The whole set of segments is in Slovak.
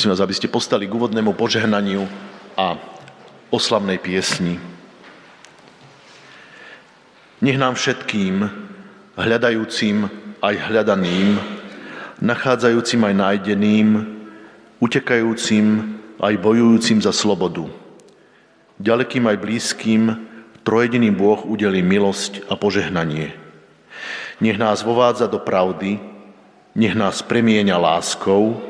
Prosím vás, aby ste postali k úvodnému požehnaniu a oslavnej piesni. Nech nám všetkým, hľadajúcim aj hľadaným, nachádzajúcim aj nájdeným, utekajúcim aj bojujúcim za slobodu. Ďalekým aj blízkym, trojediný Boh udelí milosť a požehnanie. Nech nás vovádza do pravdy, nech nás premieňa láskou,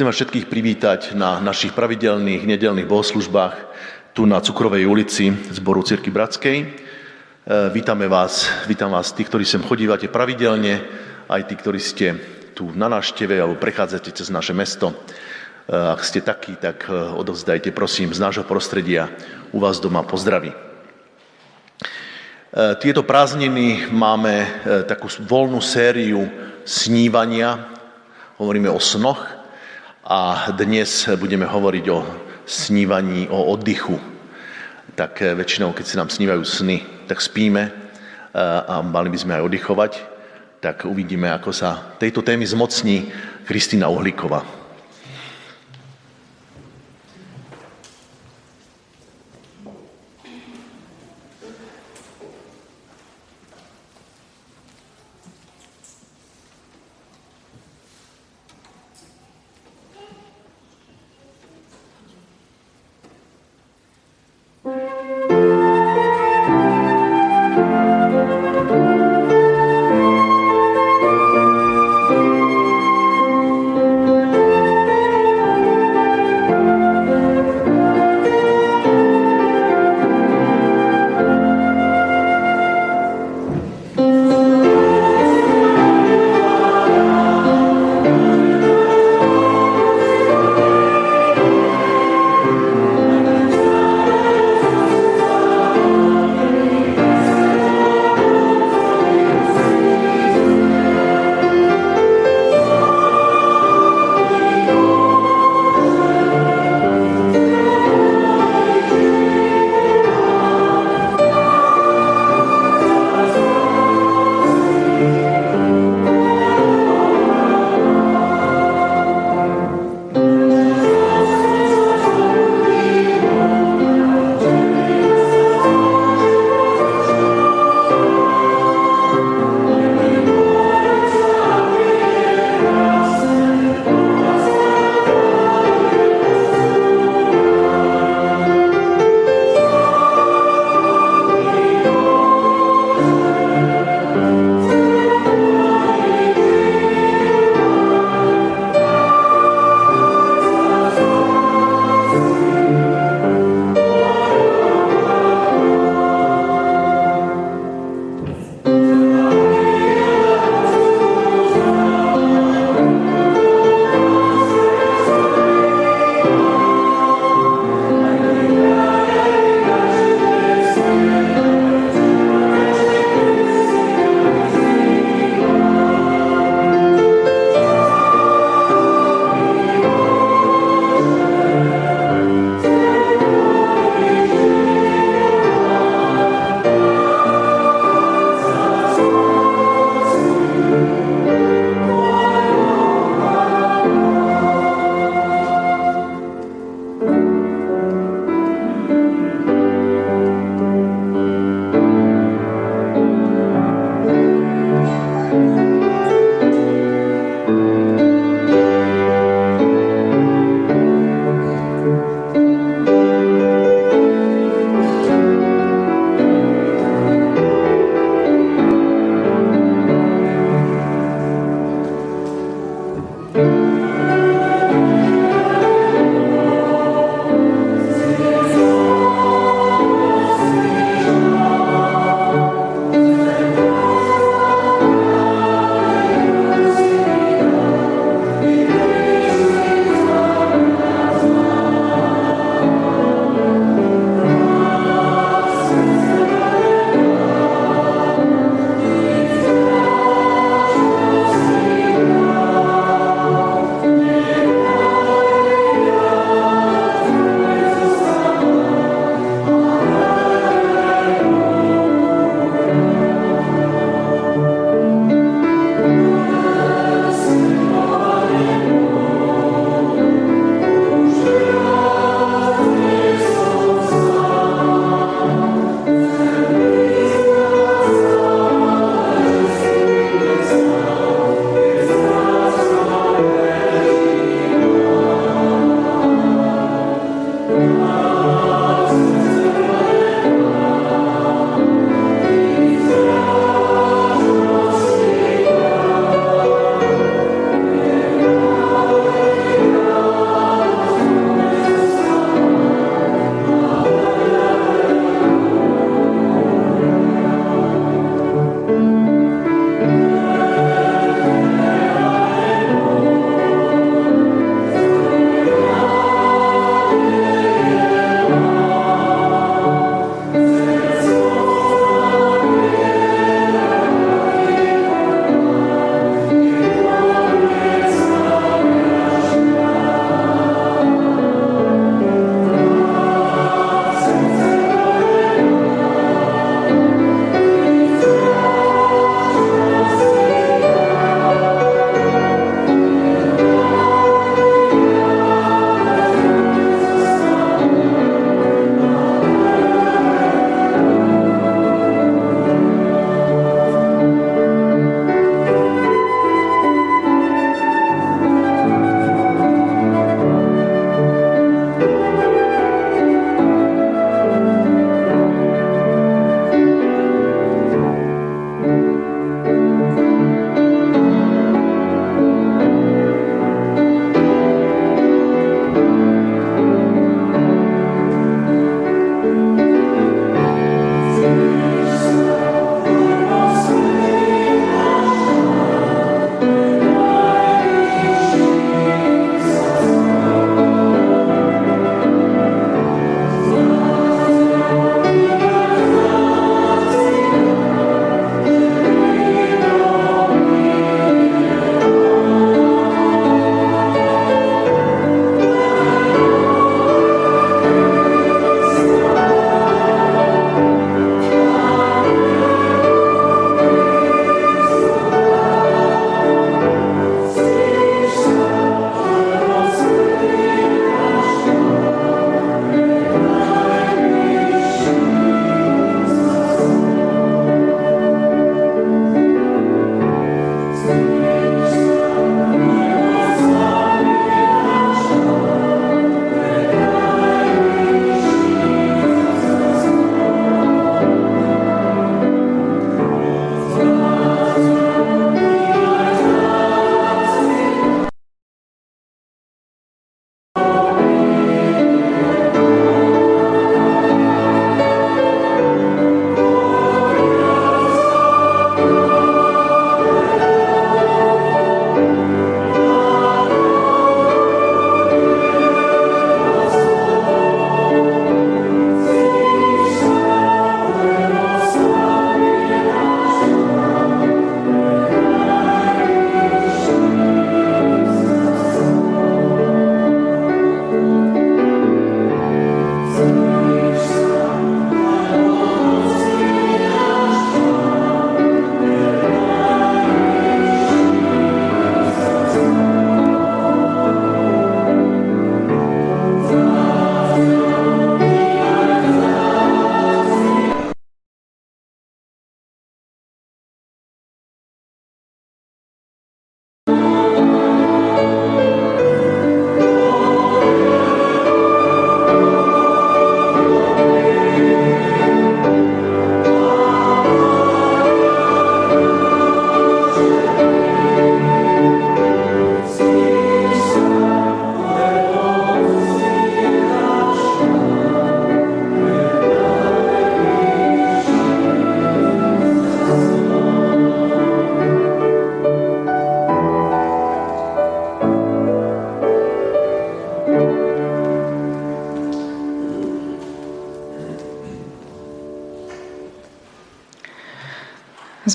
Chcem vás všetkých privítať na našich pravidelných nedelných bohoslužbách tu na Cukrovej ulici zboru Cirky Bratskej. E, vítame vás, vítam vás, tí, ktorí sem chodívate pravidelne, aj tí, ktorí ste tu na návšteve alebo prechádzate cez naše mesto. E, ak ste takí, tak e, odovzdajte prosím z nášho prostredia u vás doma pozdraví. Tieto prázdniny máme takú voľnú sériu snívania, hovoríme o snoch, a dnes budeme hovoriť o snívaní, o oddychu. tak väčšinou, keď sa nám snívajú sny, tak spíme a mali by sme aj oddychovať, tak uvidíme, ako sa tejto témy zmocní Kristýna Uhlíková.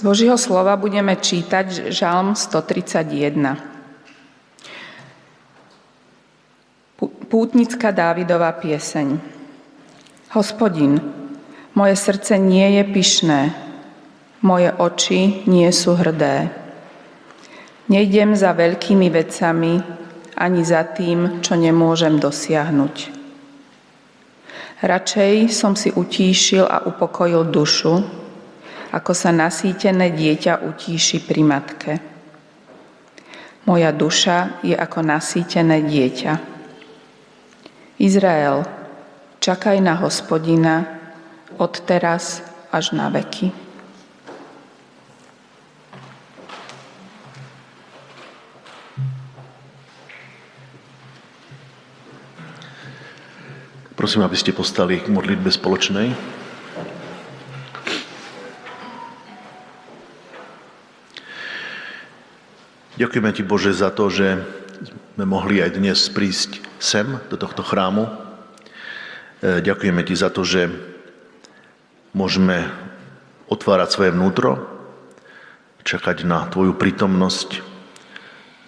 Z Božieho slova budeme čítať Žalm 131. Pútnická Dávidová pieseň. Hospodin, moje srdce nie je pyšné, moje oči nie sú hrdé. Nejdem za veľkými vecami, ani za tým, čo nemôžem dosiahnuť. Radšej som si utíšil a upokojil dušu, ako sa nasýtené dieťa utíši pri matke. Moja duša je ako nasýtené dieťa. Izrael, čakaj na hospodina od teraz až na veky. Prosím, aby ste postali k modlitbe spoločnej. Ďakujeme Ti, Bože, za to, že sme mohli aj dnes prísť sem, do tohto chrámu. E, ďakujeme Ti za to, že môžeme otvárať svoje vnútro, čakať na Tvoju prítomnosť,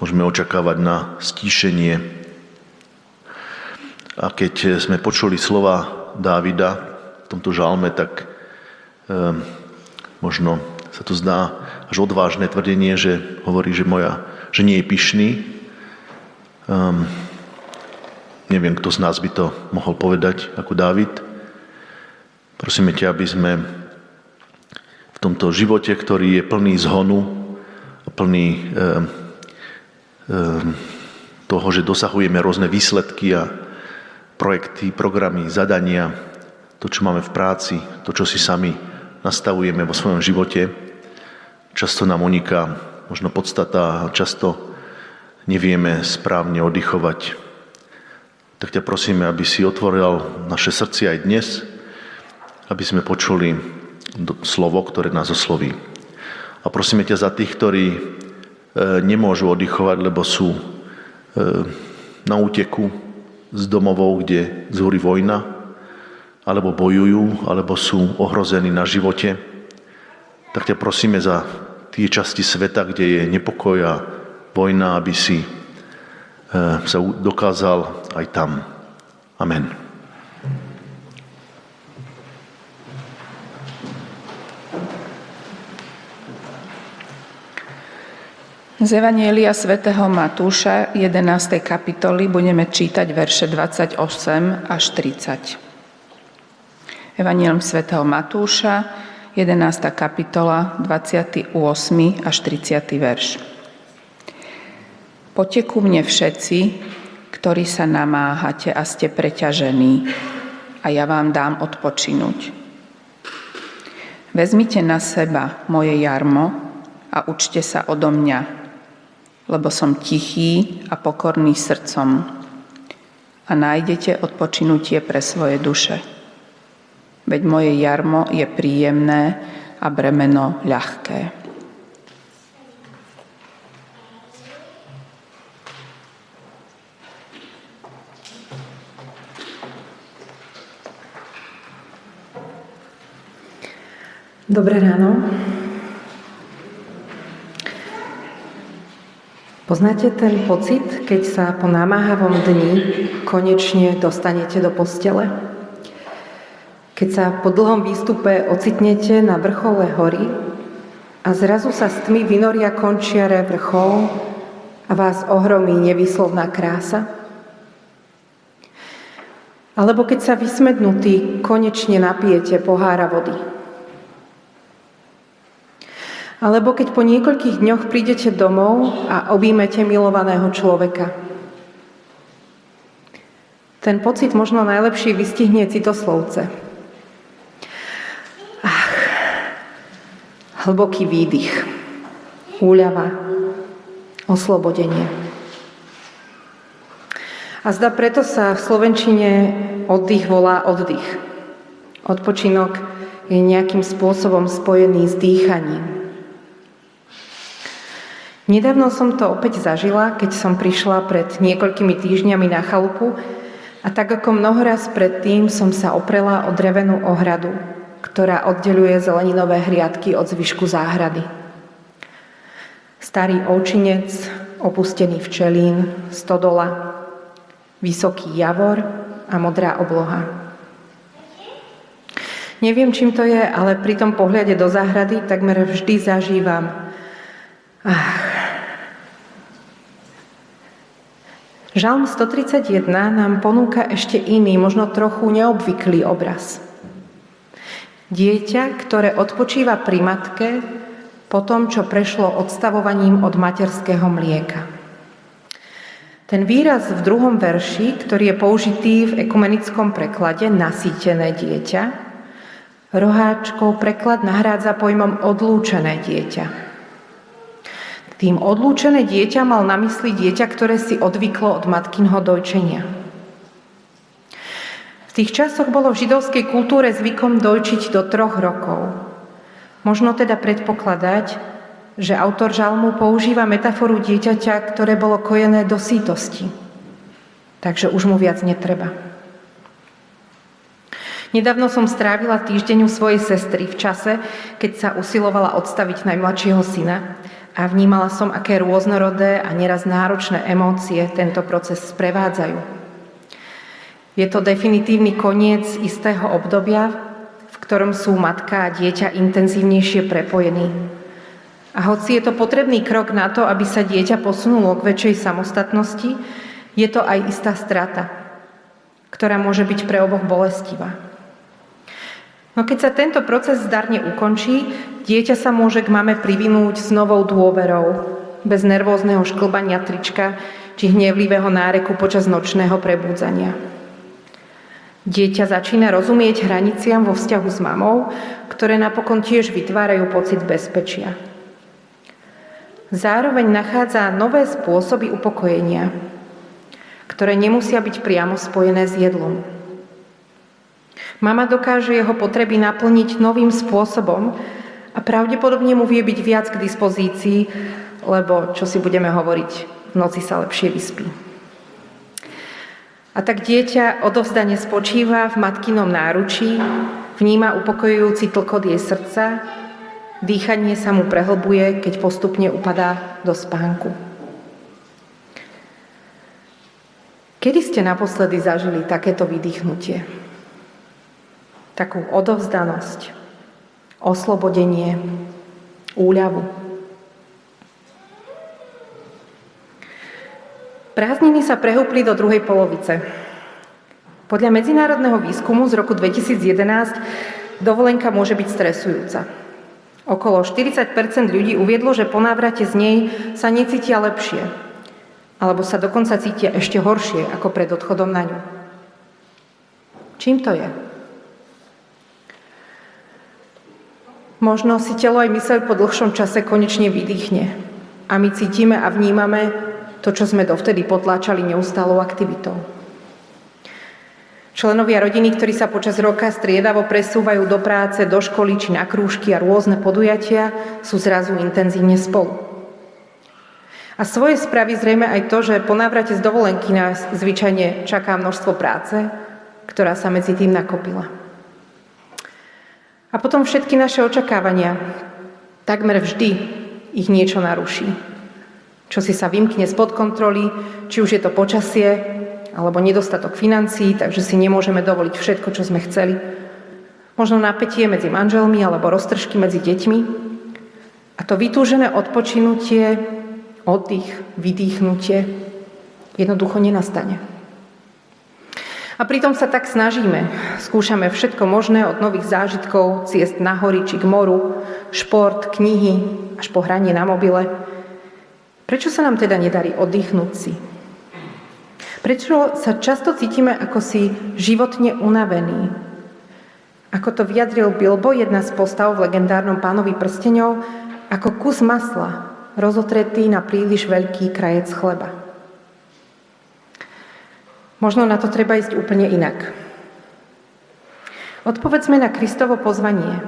môžeme očakávať na stíšenie. A keď sme počuli slova Dávida v tomto žalme, tak e, možno sa to zdá až odvážne tvrdenie, že hovorí, že, moja, že nie je pyšný. Um, neviem, kto z nás by to mohol povedať ako Dávid. Prosíme ťa, aby sme v tomto živote, ktorý je plný zhonu, plný um, um, toho, že dosahujeme rôzne výsledky a projekty, programy, zadania, to, čo máme v práci, to, čo si sami nastavujeme vo svojom živote, Často nám uniká možno podstata a často nevieme správne oddychovať. Tak ťa prosíme, aby si otvoril naše srdci aj dnes, aby sme počuli slovo, ktoré nás osloví. A prosíme ťa za tých, ktorí e, nemôžu oddychovať, lebo sú e, na úteku z domovou, kde zúri vojna, alebo bojujú, alebo sú ohrození na živote, tak ťa prosíme za tie časti sveta, kde je nepokoj a vojna, aby si eh, sa dokázal aj tam. Amen. Z Evanielia svätého Matúša 11. kapitoly budeme čítať verše 28 až 30. Evanielium svätého Matúša 11. kapitola, 28. až 30. verš. Poďte ku mne všetci, ktorí sa namáhate a ste preťažení, a ja vám dám odpočinúť. Vezmite na seba moje jarmo a učte sa odo mňa, lebo som tichý a pokorný srdcom a nájdete odpočinutie pre svoje duše veď moje jarmo je príjemné a bremeno ľahké. Dobré ráno. Poznáte ten pocit, keď sa po námahavom dni konečne dostanete do postele? Keď sa po dlhom výstupe ocitnete na vrchole hory a zrazu sa s tmy vynoria končiare vrchol a vás ohromí nevyslovná krása? Alebo keď sa vysmednutí konečne napijete pohára vody? Alebo keď po niekoľkých dňoch prídete domov a objímete milovaného človeka? Ten pocit možno najlepšie vystihne citoslovce – hlboký výdych, úľava, oslobodenie. A zda preto sa v Slovenčine oddych volá oddych. Odpočinok je nejakým spôsobom spojený s dýchaním. Nedávno som to opäť zažila, keď som prišla pred niekoľkými týždňami na chalupu a tak ako mnohoraz predtým som sa oprela o drevenú ohradu ktorá oddeluje zeleninové hriadky od zvyšku záhrady. Starý ovčinec, opustený včelín, stodola, vysoký javor a modrá obloha. Neviem, čím to je, ale pri tom pohľade do záhrady takmer vždy zažívam. Ach. Žalm 131 nám ponúka ešte iný, možno trochu neobvyklý obraz. Dieťa, ktoré odpočíva pri matke po tom, čo prešlo odstavovaním od materského mlieka. Ten výraz v druhom verši, ktorý je použitý v ekumenickom preklade nasýtené dieťa, Roháčkov preklad nahrádza pojmom odlúčené dieťa. Tým odlúčené dieťa mal na mysli dieťa, ktoré si odvyklo od matkinho dojčenia. Tých časoch bolo v židovskej kultúre zvykom dojčiť do troch rokov. Možno teda predpokladať, že autor žalmu používa metaforu dieťaťa, ktoré bolo kojené do sítosti. Takže už mu viac netreba. Nedávno som strávila týždeň u svojej sestry v čase, keď sa usilovala odstaviť najmladšieho syna a vnímala som, aké rôznorodé a neraz náročné emócie tento proces sprevádzajú. Je to definitívny koniec istého obdobia, v ktorom sú matka a dieťa intenzívnejšie prepojení. A hoci je to potrebný krok na to, aby sa dieťa posunulo k väčšej samostatnosti, je to aj istá strata, ktorá môže byť pre oboch bolestivá. No keď sa tento proces zdarne ukončí, dieťa sa môže k mame privinúť s novou dôverou, bez nervózneho šklbania trička či hnevlivého náreku počas nočného prebúdzania. Dieťa začína rozumieť hraniciam vo vzťahu s mamou, ktoré napokon tiež vytvárajú pocit bezpečia. Zároveň nachádza nové spôsoby upokojenia, ktoré nemusia byť priamo spojené s jedlom. Mama dokáže jeho potreby naplniť novým spôsobom a pravdepodobne mu vie byť viac k dispozícii, lebo čo si budeme hovoriť, v noci sa lepšie vyspí. A tak dieťa odovzdane spočíva v matkinom náručí, vníma upokojujúci tlkot jej srdca, dýchanie sa mu prehlbuje, keď postupne upadá do spánku. Kedy ste naposledy zažili takéto vydýchnutie? takú odovzdanosť, oslobodenie, úľavu. Prázdniny sa prehúpli do druhej polovice. Podľa medzinárodného výskumu z roku 2011 dovolenka môže byť stresujúca. Okolo 40% ľudí uviedlo, že po návrate z nej sa necítia lepšie, alebo sa dokonca cítia ešte horšie ako pred odchodom na ňu. Čím to je? Možno si telo aj myseľ po dlhšom čase konečne vydýchne. A my cítime a vnímame to, čo sme dovtedy potláčali neustálou aktivitou. Členovia rodiny, ktorí sa počas roka striedavo presúvajú do práce, do školy či na krúžky a rôzne podujatia, sú zrazu intenzívne spolu. A svoje spraví zrejme aj to, že po návrate z dovolenky nás zvyčajne čaká množstvo práce, ktorá sa medzi tým nakopila. A potom všetky naše očakávania. Takmer vždy ich niečo naruší. Čo si sa vymkne spod kontroly, či už je to počasie, alebo nedostatok financií, takže si nemôžeme dovoliť všetko, čo sme chceli. Možno napätie medzi manželmi alebo roztržky medzi deťmi. A to vytúžené odpočinutie, oddych, vydýchnutie jednoducho nenastane. A pritom sa tak snažíme. Skúšame všetko možné od nových zážitkov, ciest na hory či k moru, šport, knihy, až po hranie na mobile. Prečo sa nám teda nedarí oddychnúť si? Prečo sa často cítime ako si životne unavení? Ako to vyjadril Bilbo, jedna z postav v legendárnom pánovi prstenov, ako kus masla, rozotretý na príliš veľký krajec chleba. Možno na to treba ísť úplne inak. Odpovedzme na Kristovo pozvanie.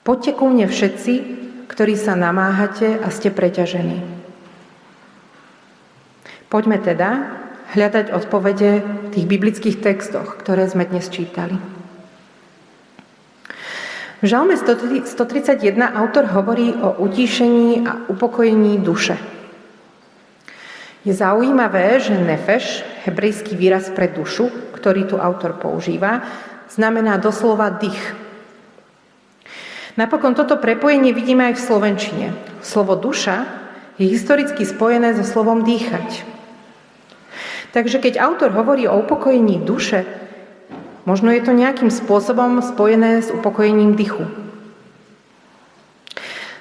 Poďte ku mne všetci, ktorí sa namáhate a ste preťažení. Poďme teda hľadať odpovede v tých biblických textoch, ktoré sme dnes čítali. V žalme 131 autor hovorí o utíšení a upokojení duše. Je zaujímavé, že nefeš, hebrejský výraz pre dušu, ktorý tu autor používa, znamená doslova dých. Napokon toto prepojenie vidíme aj v slovenčine. Slovo duša je historicky spojené so slovom dýchať. Takže keď autor hovorí o upokojení duše, možno je to nejakým spôsobom spojené s upokojením dychu.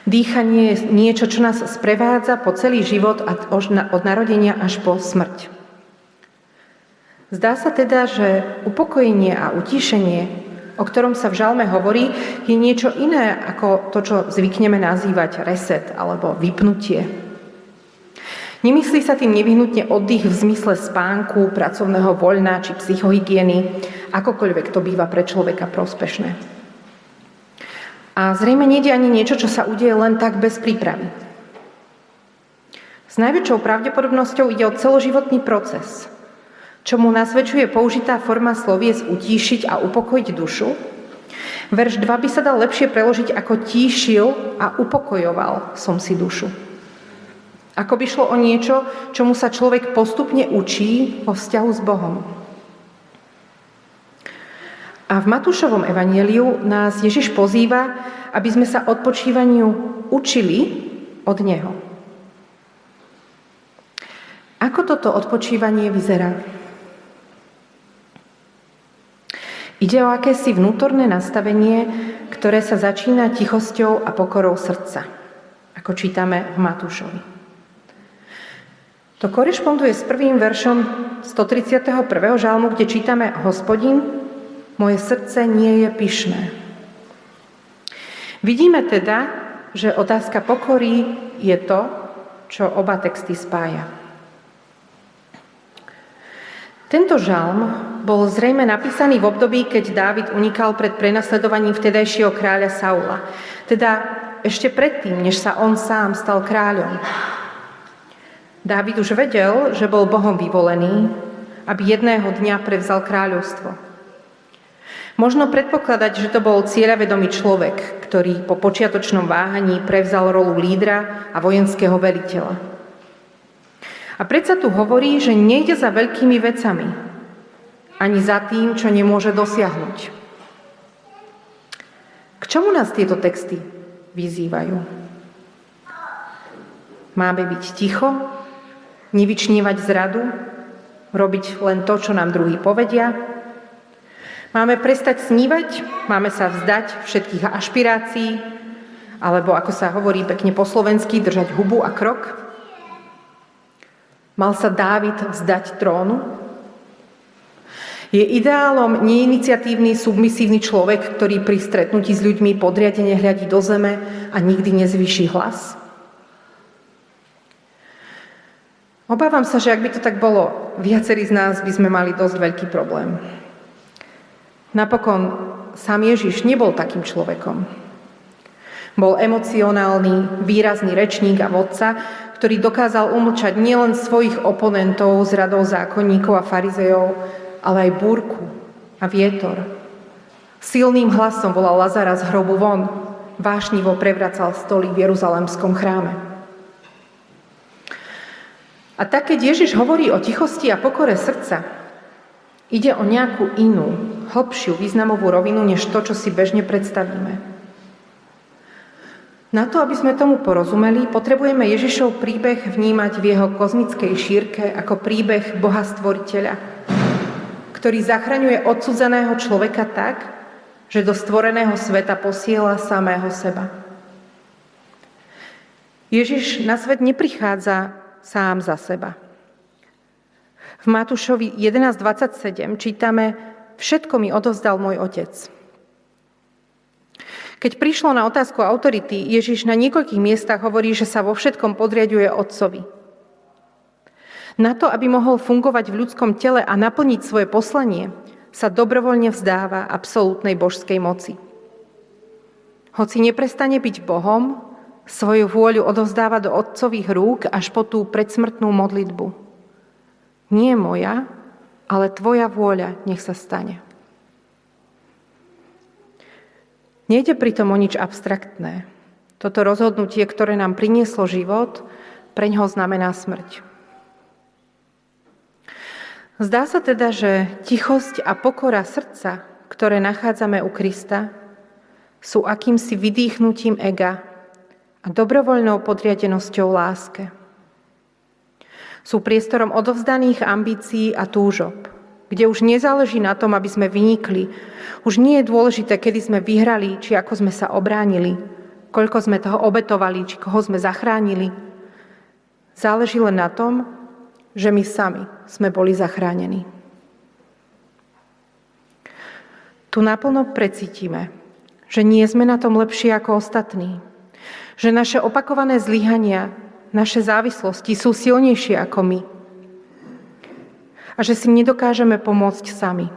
Dýchanie je niečo, čo nás sprevádza po celý život od narodenia až po smrť. Zdá sa teda, že upokojenie a utíšenie, o ktorom sa v žalme hovorí, je niečo iné ako to, čo zvykneme nazývať reset alebo vypnutie. Nemyslí sa tým nevyhnutne oddych v zmysle spánku, pracovného voľna či psychohygieny, akokoľvek to býva pre človeka prospešné. A zrejme nejde ani niečo, čo sa udeje len tak bez prípravy. S najväčšou pravdepodobnosťou ide o celoživotný proces, čo mu nasvedčuje použitá forma sloviec utíšiť a upokojiť dušu. Verš 2 by sa dal lepšie preložiť ako tíšil a upokojoval som si dušu. Ako by šlo o niečo, čomu sa človek postupne učí vo vzťahu s Bohom. A v Matúšovom evanieliu nás Ježiš pozýva, aby sme sa odpočívaniu učili od Neho. Ako toto odpočívanie vyzerá? Ide o akési vnútorné nastavenie, ktoré sa začína tichosťou a pokorou srdca, ako čítame v Matúšovi. To korešponduje s prvým veršom 131. žalmu, kde čítame Hospodin, moje srdce nie je pyšné. Vidíme teda, že otázka pokory je to, čo oba texty spája. Tento žalm bol zrejme napísaný v období, keď Dávid unikal pred prenasledovaním vtedajšieho kráľa Saula. Teda ešte predtým, než sa on sám stal kráľom. Dávid už vedel, že bol Bohom vyvolený, aby jedného dňa prevzal kráľovstvo. Možno predpokladať, že to bol cieľavedomý človek, ktorý po počiatočnom váhaní prevzal rolu lídra a vojenského veliteľa. A predsa tu hovorí, že nejde za veľkými vecami, ani za tým, čo nemôže dosiahnuť. K čomu nás tieto texty vyzývajú? Máme byť ticho, nevyčnívať zradu, robiť len to, čo nám druhý povedia, Máme prestať snívať, máme sa vzdať všetkých ašpirácií, alebo ako sa hovorí pekne po slovensky, držať hubu a krok. Mal sa Dávid vzdať trónu? Je ideálom neiniciatívny, submisívny človek, ktorý pri stretnutí s ľuďmi podriadene hľadí do zeme a nikdy nezvýši hlas? Obávam sa, že ak by to tak bolo, viacerí z nás by sme mali dosť veľký problém. Napokon sám Ježiš nebol takým človekom. Bol emocionálny, výrazný rečník a vodca, ktorý dokázal umlčať nielen svojich oponentov z radou zákonníkov a farizejov, ale aj búrku a vietor. Silným hlasom volal Lazara z hrobu von, vášnivo prevracal stoly v Jeruzalemskom chráme. A tak, keď Ježiš hovorí o tichosti a pokore srdca, Ide o nejakú inú, hlbšiu významovú rovinu, než to, čo si bežne predstavíme. Na to, aby sme tomu porozumeli, potrebujeme Ježišov príbeh vnímať v jeho kozmickej šírke ako príbeh Boha Stvoriteľa, ktorý zachraňuje odsudzeného človeka tak, že do stvoreného sveta posiela samého seba. Ježiš na svet neprichádza sám za seba. V Matúšovi 11.27 čítame Všetko mi odovzdal môj otec. Keď prišlo na otázku autority, Ježiš na niekoľkých miestach hovorí, že sa vo všetkom podriaduje otcovi. Na to, aby mohol fungovať v ľudskom tele a naplniť svoje poslanie, sa dobrovoľne vzdáva absolútnej božskej moci. Hoci neprestane byť Bohom, svoju vôľu odovzdáva do otcových rúk až po tú predsmrtnú modlitbu. Nie moja, ale tvoja vôľa nech sa stane. Nejde pritom o nič abstraktné. Toto rozhodnutie, ktoré nám prinieslo život, pre ňoho znamená smrť. Zdá sa teda, že tichosť a pokora srdca, ktoré nachádzame u Krista, sú akýmsi vydýchnutím ega a dobrovoľnou podriadenosťou láske. Sú priestorom odovzdaných ambícií a túžob, kde už nezáleží na tom, aby sme vynikli. Už nie je dôležité, kedy sme vyhrali, či ako sme sa obránili, koľko sme toho obetovali, či koho sme zachránili. Záleží len na tom, že my sami sme boli zachránení. Tu naplno precítime, že nie sme na tom lepšie ako ostatní, že naše opakované zlyhania, naše závislosti sú silnejšie ako my a že si nedokážeme pomôcť sami.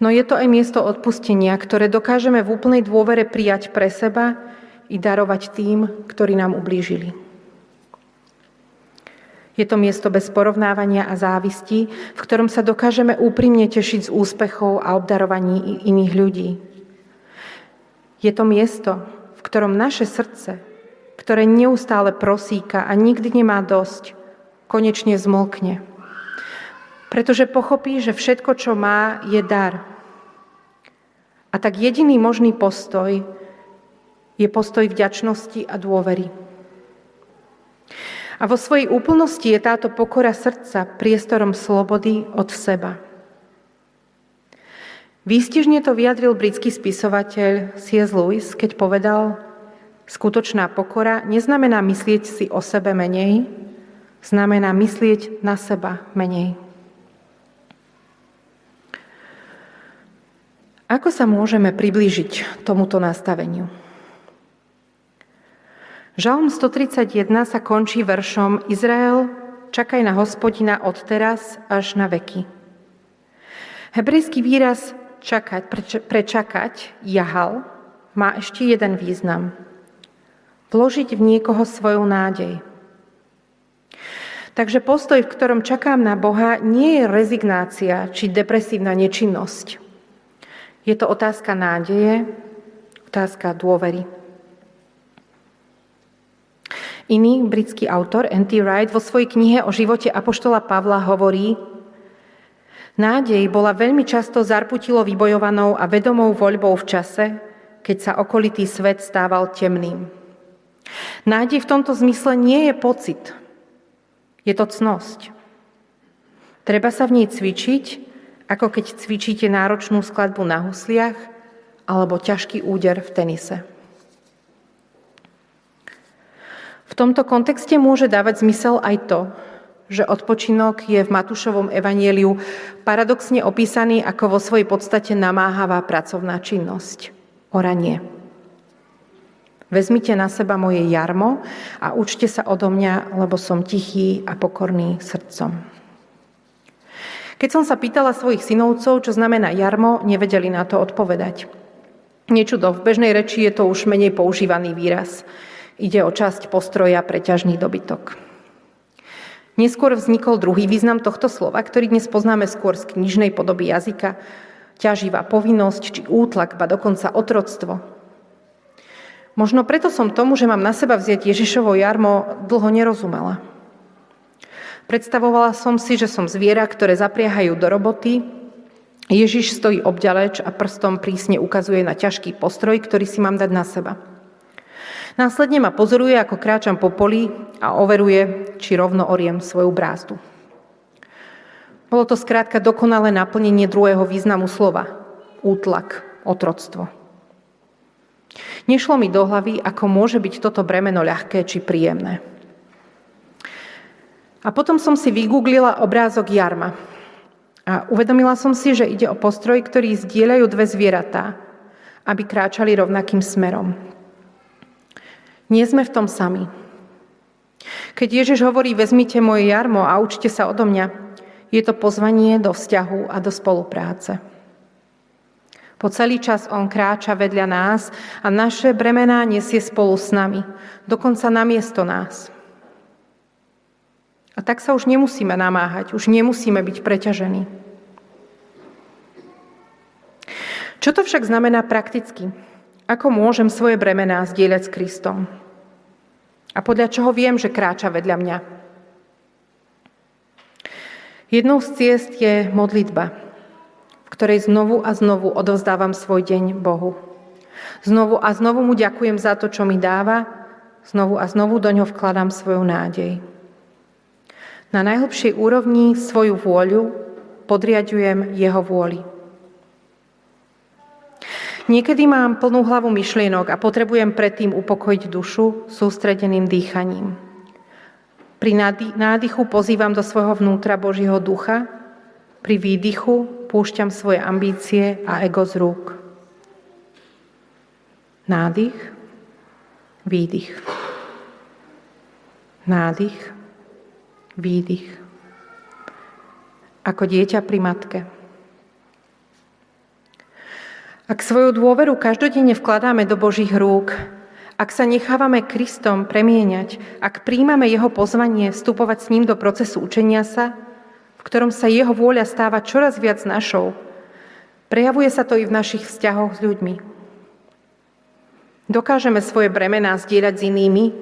No je to aj miesto odpustenia, ktoré dokážeme v úplnej dôvere prijať pre seba i darovať tým, ktorí nám ublížili. Je to miesto bez porovnávania a závisti, v ktorom sa dokážeme úprimne tešiť z úspechov a obdarovaní iných ľudí. Je to miesto, v ktorom naše srdce, ktoré neustále prosíka a nikdy nemá dosť, konečne zmlkne. Pretože pochopí, že všetko, čo má, je dar. A tak jediný možný postoj je postoj vďačnosti a dôvery. A vo svojej úplnosti je táto pokora srdca priestorom slobody od seba. Výstižne to vyjadril britský spisovateľ C.S. Lewis, keď povedal, skutočná pokora neznamená myslieť si o sebe menej, znamená myslieť na seba menej. Ako sa môžeme priblížiť tomuto nastaveniu? Žalm 131 sa končí veršom Izrael, čakaj na hospodina od teraz až na veky. Hebrejský výraz čakať, prečakať, jahal, má ešte jeden význam. Vložiť v niekoho svoju nádej. Takže postoj, v ktorom čakám na Boha, nie je rezignácia či depresívna nečinnosť. Je to otázka nádeje, otázka dôvery. Iný britský autor, N.T. Wright, vo svojej knihe o živote Apoštola Pavla hovorí, Nádej bola veľmi často zarputilo vybojovanou a vedomou voľbou v čase, keď sa okolitý svet stával temným. Nádej v tomto zmysle nie je pocit, je to cnosť. Treba sa v nej cvičiť, ako keď cvičíte náročnú skladbu na husliach alebo ťažký úder v tenise. V tomto kontexte môže dávať zmysel aj to, že odpočinok je v Matúšovom evanieliu paradoxne opísaný ako vo svojej podstate namáhavá pracovná činnosť. Oranie. Vezmite na seba moje jarmo a učte sa odo mňa, lebo som tichý a pokorný srdcom. Keď som sa pýtala svojich synovcov, čo znamená jarmo, nevedeli na to odpovedať. Niečudo, v bežnej reči je to už menej používaný výraz. Ide o časť postroja pre dobytok. Neskôr vznikol druhý význam tohto slova, ktorý dnes poznáme skôr z knižnej podoby jazyka. Ťaživá povinnosť či útlak, ba dokonca otroctvo. Možno preto som tomu, že mám na seba vziať Ježišovo jarmo, dlho nerozumela. Predstavovala som si, že som zviera, ktoré zapriahajú do roboty. Ježiš stojí obďaleč a prstom prísne ukazuje na ťažký postroj, ktorý si mám dať na seba. Následne ma pozoruje, ako kráčam po poli a overuje, či rovno oriem svoju brázdu. Bolo to skrátka dokonalé naplnenie druhého významu slova. Útlak, otroctvo. Nešlo mi do hlavy, ako môže byť toto bremeno ľahké či príjemné. A potom som si vygooglila obrázok jarma. A uvedomila som si, že ide o postroj, ktorý zdieľajú dve zvieratá, aby kráčali rovnakým smerom. Nie sme v tom sami. Keď Ježiš hovorí, vezmite moje jarmo a učte sa odo mňa, je to pozvanie do vzťahu a do spolupráce. Po celý čas on kráča vedľa nás a naše bremená nesie spolu s nami, dokonca namiesto nás. A tak sa už nemusíme namáhať, už nemusíme byť preťažení. Čo to však znamená prakticky? Ako môžem svoje bremená zdieľať s Kristom? A podľa čoho viem, že kráča vedľa mňa? Jednou z ciest je modlitba, v ktorej znovu a znovu odovzdávam svoj deň Bohu. Znovu a znovu mu ďakujem za to, čo mi dáva, znovu a znovu do ňo vkladám svoju nádej. Na najhlbšej úrovni svoju vôľu podriadujem jeho vôli. Niekedy mám plnú hlavu myšlienok a potrebujem predtým upokojiť dušu sústredeným dýchaním. Pri nádychu pozývam do svojho vnútra Božího ducha, pri výdychu púšťam svoje ambície a ego z rúk. Nádych, výdych. Nádych, výdych. Ako dieťa pri matke. Ak svoju dôveru každodenne vkladáme do Božích rúk, ak sa nechávame Kristom premieňať, ak príjmame Jeho pozvanie vstupovať s ním do procesu učenia sa, v ktorom sa Jeho vôľa stáva čoraz viac našou, prejavuje sa to i v našich vzťahoch s ľuďmi. Dokážeme svoje bremená zdieľať s inými,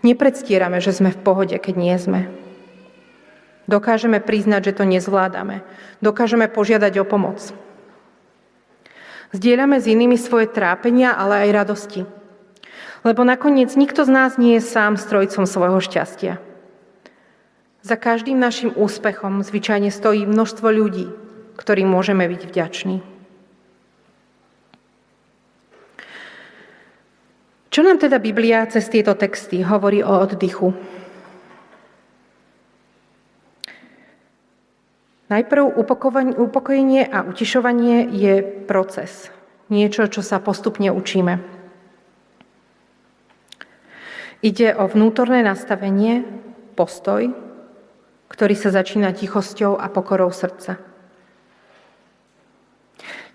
nepredstierame, že sme v pohode, keď nie sme. Dokážeme priznať, že to nezvládame. Dokážeme požiadať o pomoc. Zdieľame s inými svoje trápenia, ale aj radosti. Lebo nakoniec nikto z nás nie je sám strojcom svojho šťastia. Za každým našim úspechom zvyčajne stojí množstvo ľudí, ktorým môžeme byť vďační. Čo nám teda Biblia cez tieto texty hovorí o oddychu? Najprv upokojenie a utišovanie je proces. Niečo, čo sa postupne učíme. Ide o vnútorné nastavenie, postoj, ktorý sa začína tichosťou a pokorou srdca.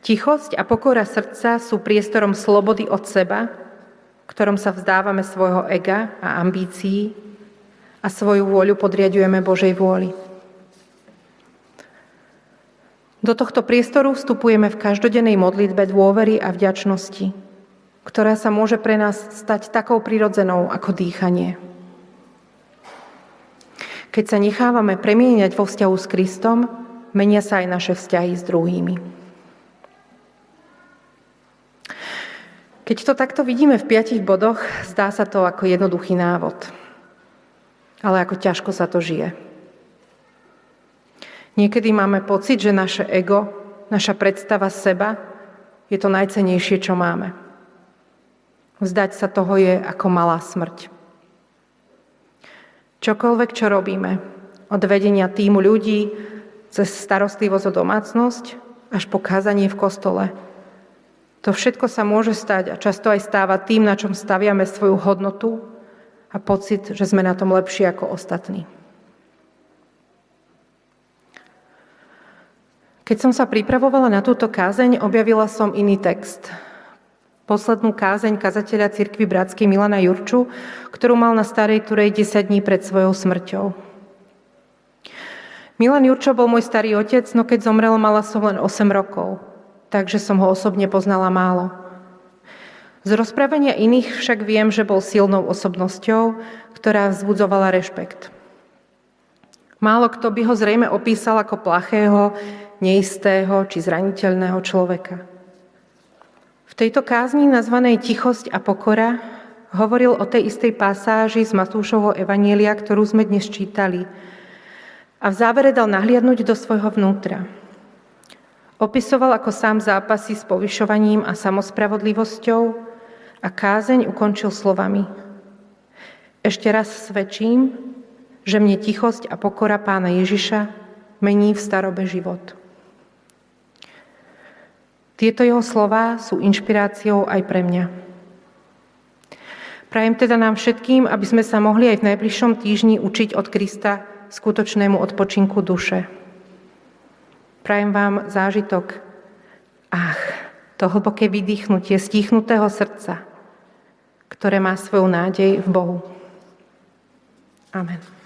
Tichosť a pokora srdca sú priestorom slobody od seba, v ktorom sa vzdávame svojho ega a ambícií a svoju vôľu podriadujeme Božej vôli. Do tohto priestoru vstupujeme v každodennej modlitbe dôvery a vďačnosti, ktorá sa môže pre nás stať takou prirodzenou ako dýchanie. Keď sa nechávame premieňať vo vzťahu s Kristom, menia sa aj naše vzťahy s druhými. Keď to takto vidíme v piatich bodoch, zdá sa to ako jednoduchý návod. Ale ako ťažko sa to žije. Niekedy máme pocit, že naše ego, naša predstava seba je to najcenejšie, čo máme. Vzdať sa toho je ako malá smrť. Čokoľvek, čo robíme, od vedenia týmu ľudí, cez starostlivosť o domácnosť, až po kázanie v kostole. To všetko sa môže stať a často aj stáva tým, na čom staviame svoju hodnotu a pocit, že sme na tom lepšie ako ostatní. Keď som sa pripravovala na túto kázeň, objavila som iný text. Poslednú kázeň kazateľa cirkvi Bratskej Milana Jurču, ktorú mal na Starej Turej 10 dní pred svojou smrťou. Milan Jurčo bol môj starý otec, no keď zomrel, mala som len 8 rokov, takže som ho osobne poznala málo. Z rozprávania iných však viem, že bol silnou osobnosťou, ktorá vzbudzovala rešpekt. Málo kto by ho zrejme opísal ako plachého, neistého či zraniteľného človeka. V tejto kázni nazvanej Tichosť a pokora hovoril o tej istej pasáži z Matúšovho Evanielia, ktorú sme dnes čítali. A v závere dal nahliadnúť do svojho vnútra. Opisoval, ako sám zápasy s povyšovaním a samospravodlivosťou a kázeň ukončil slovami. Ešte raz svedčím, že mne tichosť a pokora pána Ježiša mení v starobe život. Tieto jeho slova sú inšpiráciou aj pre mňa. Prajem teda nám všetkým, aby sme sa mohli aj v najbližšom týždni učiť od Krista skutočnému odpočinku duše. Prajem vám zážitok, ach, to hlboké vydýchnutie stichnutého srdca, ktoré má svoju nádej v Bohu. Amen.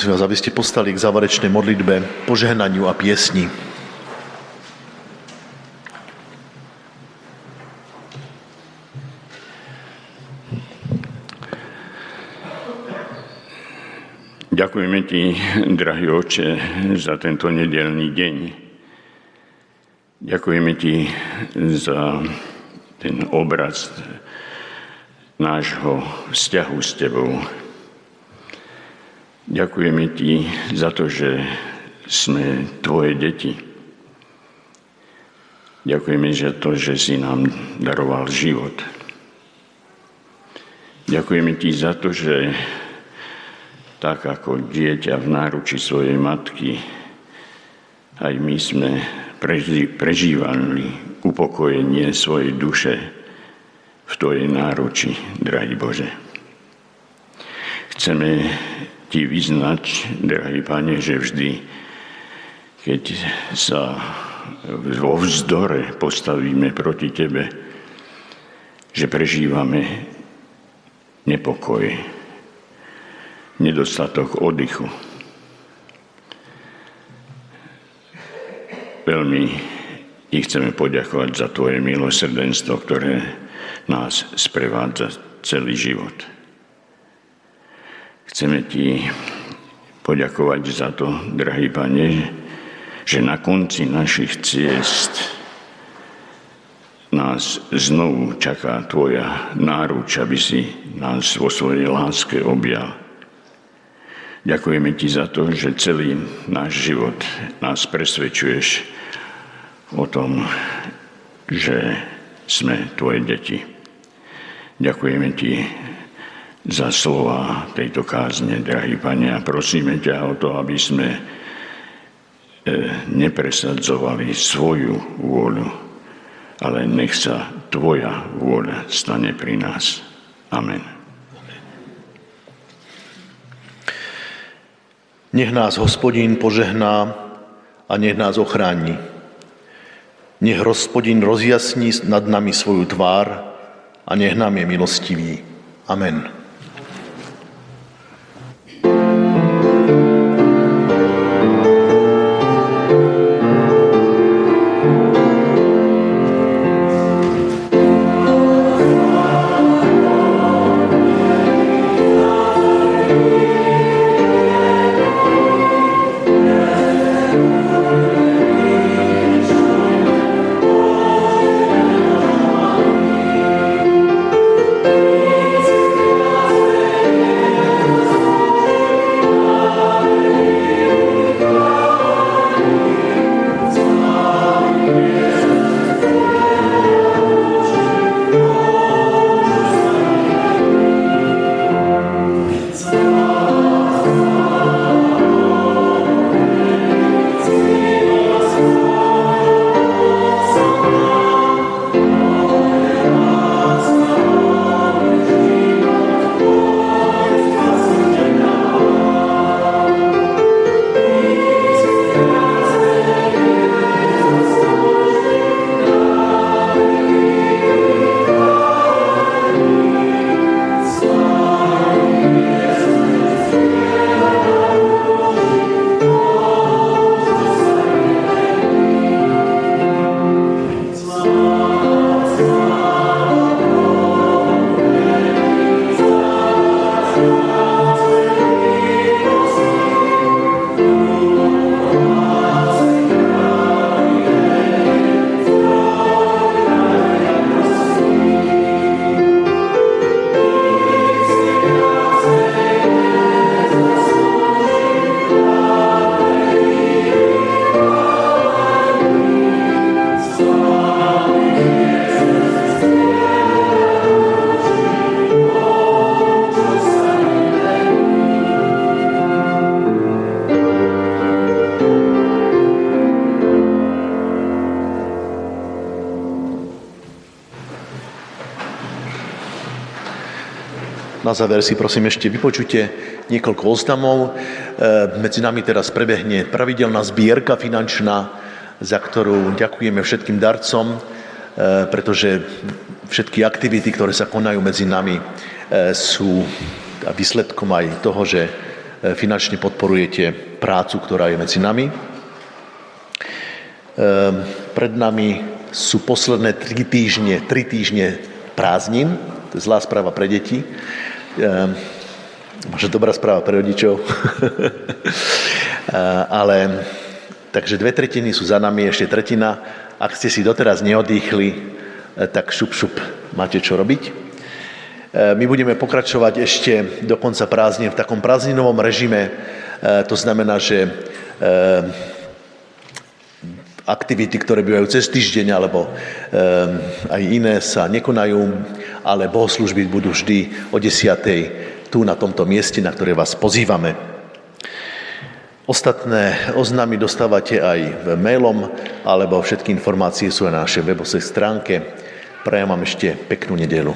Prosím vás, aby ste postali k záverečnej modlitbe, požehnaniu a piesni. Ďakujeme Ti, drahý oče, za tento nedelný deň. Ďakujeme Ti za ten obraz nášho vzťahu s Tebou. Ďakujeme Ti za to, že sme Tvoje deti. Ďakujeme za to, že si nám daroval život. Ďakujeme Ti za to, že tak ako dieťa v náruči svojej matky, aj my sme prežívali upokojenie svojej duše v Tvojej náruči, drahý Bože. Chceme ti vyznať, drahý Pane, že vždy, keď sa vo vzdore postavíme proti Tebe, že prežívame nepokoj, nedostatok oddychu. Veľmi ti chceme poďakovať za Tvoje milosrdenstvo, ktoré nás sprevádza celý život. Chceme Ti poďakovať za to, drahý Pane, že na konci našich ciest nás znovu čaká Tvoja náruč, aby si nás vo svojej láske objal. Ďakujeme Ti za to, že celý náš život nás presvedčuješ o tom, že sme Tvoje deti. Ďakujeme Ti za slova tejto kázne, drahý Pane, a prosíme ťa o to, aby sme e, nepresadzovali svoju vôľu, ale nech sa Tvoja vôľa stane pri nás. Amen. Nech nás hospodín požehná a nech nás ochráni. Nech hospodín rozjasní nad nami svoju tvár a nech nám je milostivý. Amen. Na záver si prosím ešte vypočujte niekoľko oznamov. E, medzi nami teraz prebehne pravidelná zbierka finančná, za ktorú ďakujeme všetkým darcom, e, pretože všetky aktivity, ktoré sa konajú medzi nami, e, sú výsledkom aj toho, že finančne podporujete prácu, ktorá je medzi nami. Pred nami sú posledné tri týždne, tri týždne prázdnin, to je zlá správa pre deti, možno dobrá správa pre rodičov, ale takže dve tretiny sú za nami, ešte tretina. Ak ste si doteraz neodýchli, tak šup, šup, máte čo robiť. E, my budeme pokračovať ešte do konca prázdnin v takom prázdninovom režime. E, to znamená, že e, aktivity, ktoré bývajú cez týždeň alebo aj iné sa nekonajú, ale bohoslužby budú vždy o 10. tu na tomto mieste, na ktoré vás pozývame. Ostatné oznámy dostávate aj mailom, alebo všetky informácie sú aj na našej webovej stránke. Prajem vám ešte peknú nedelu.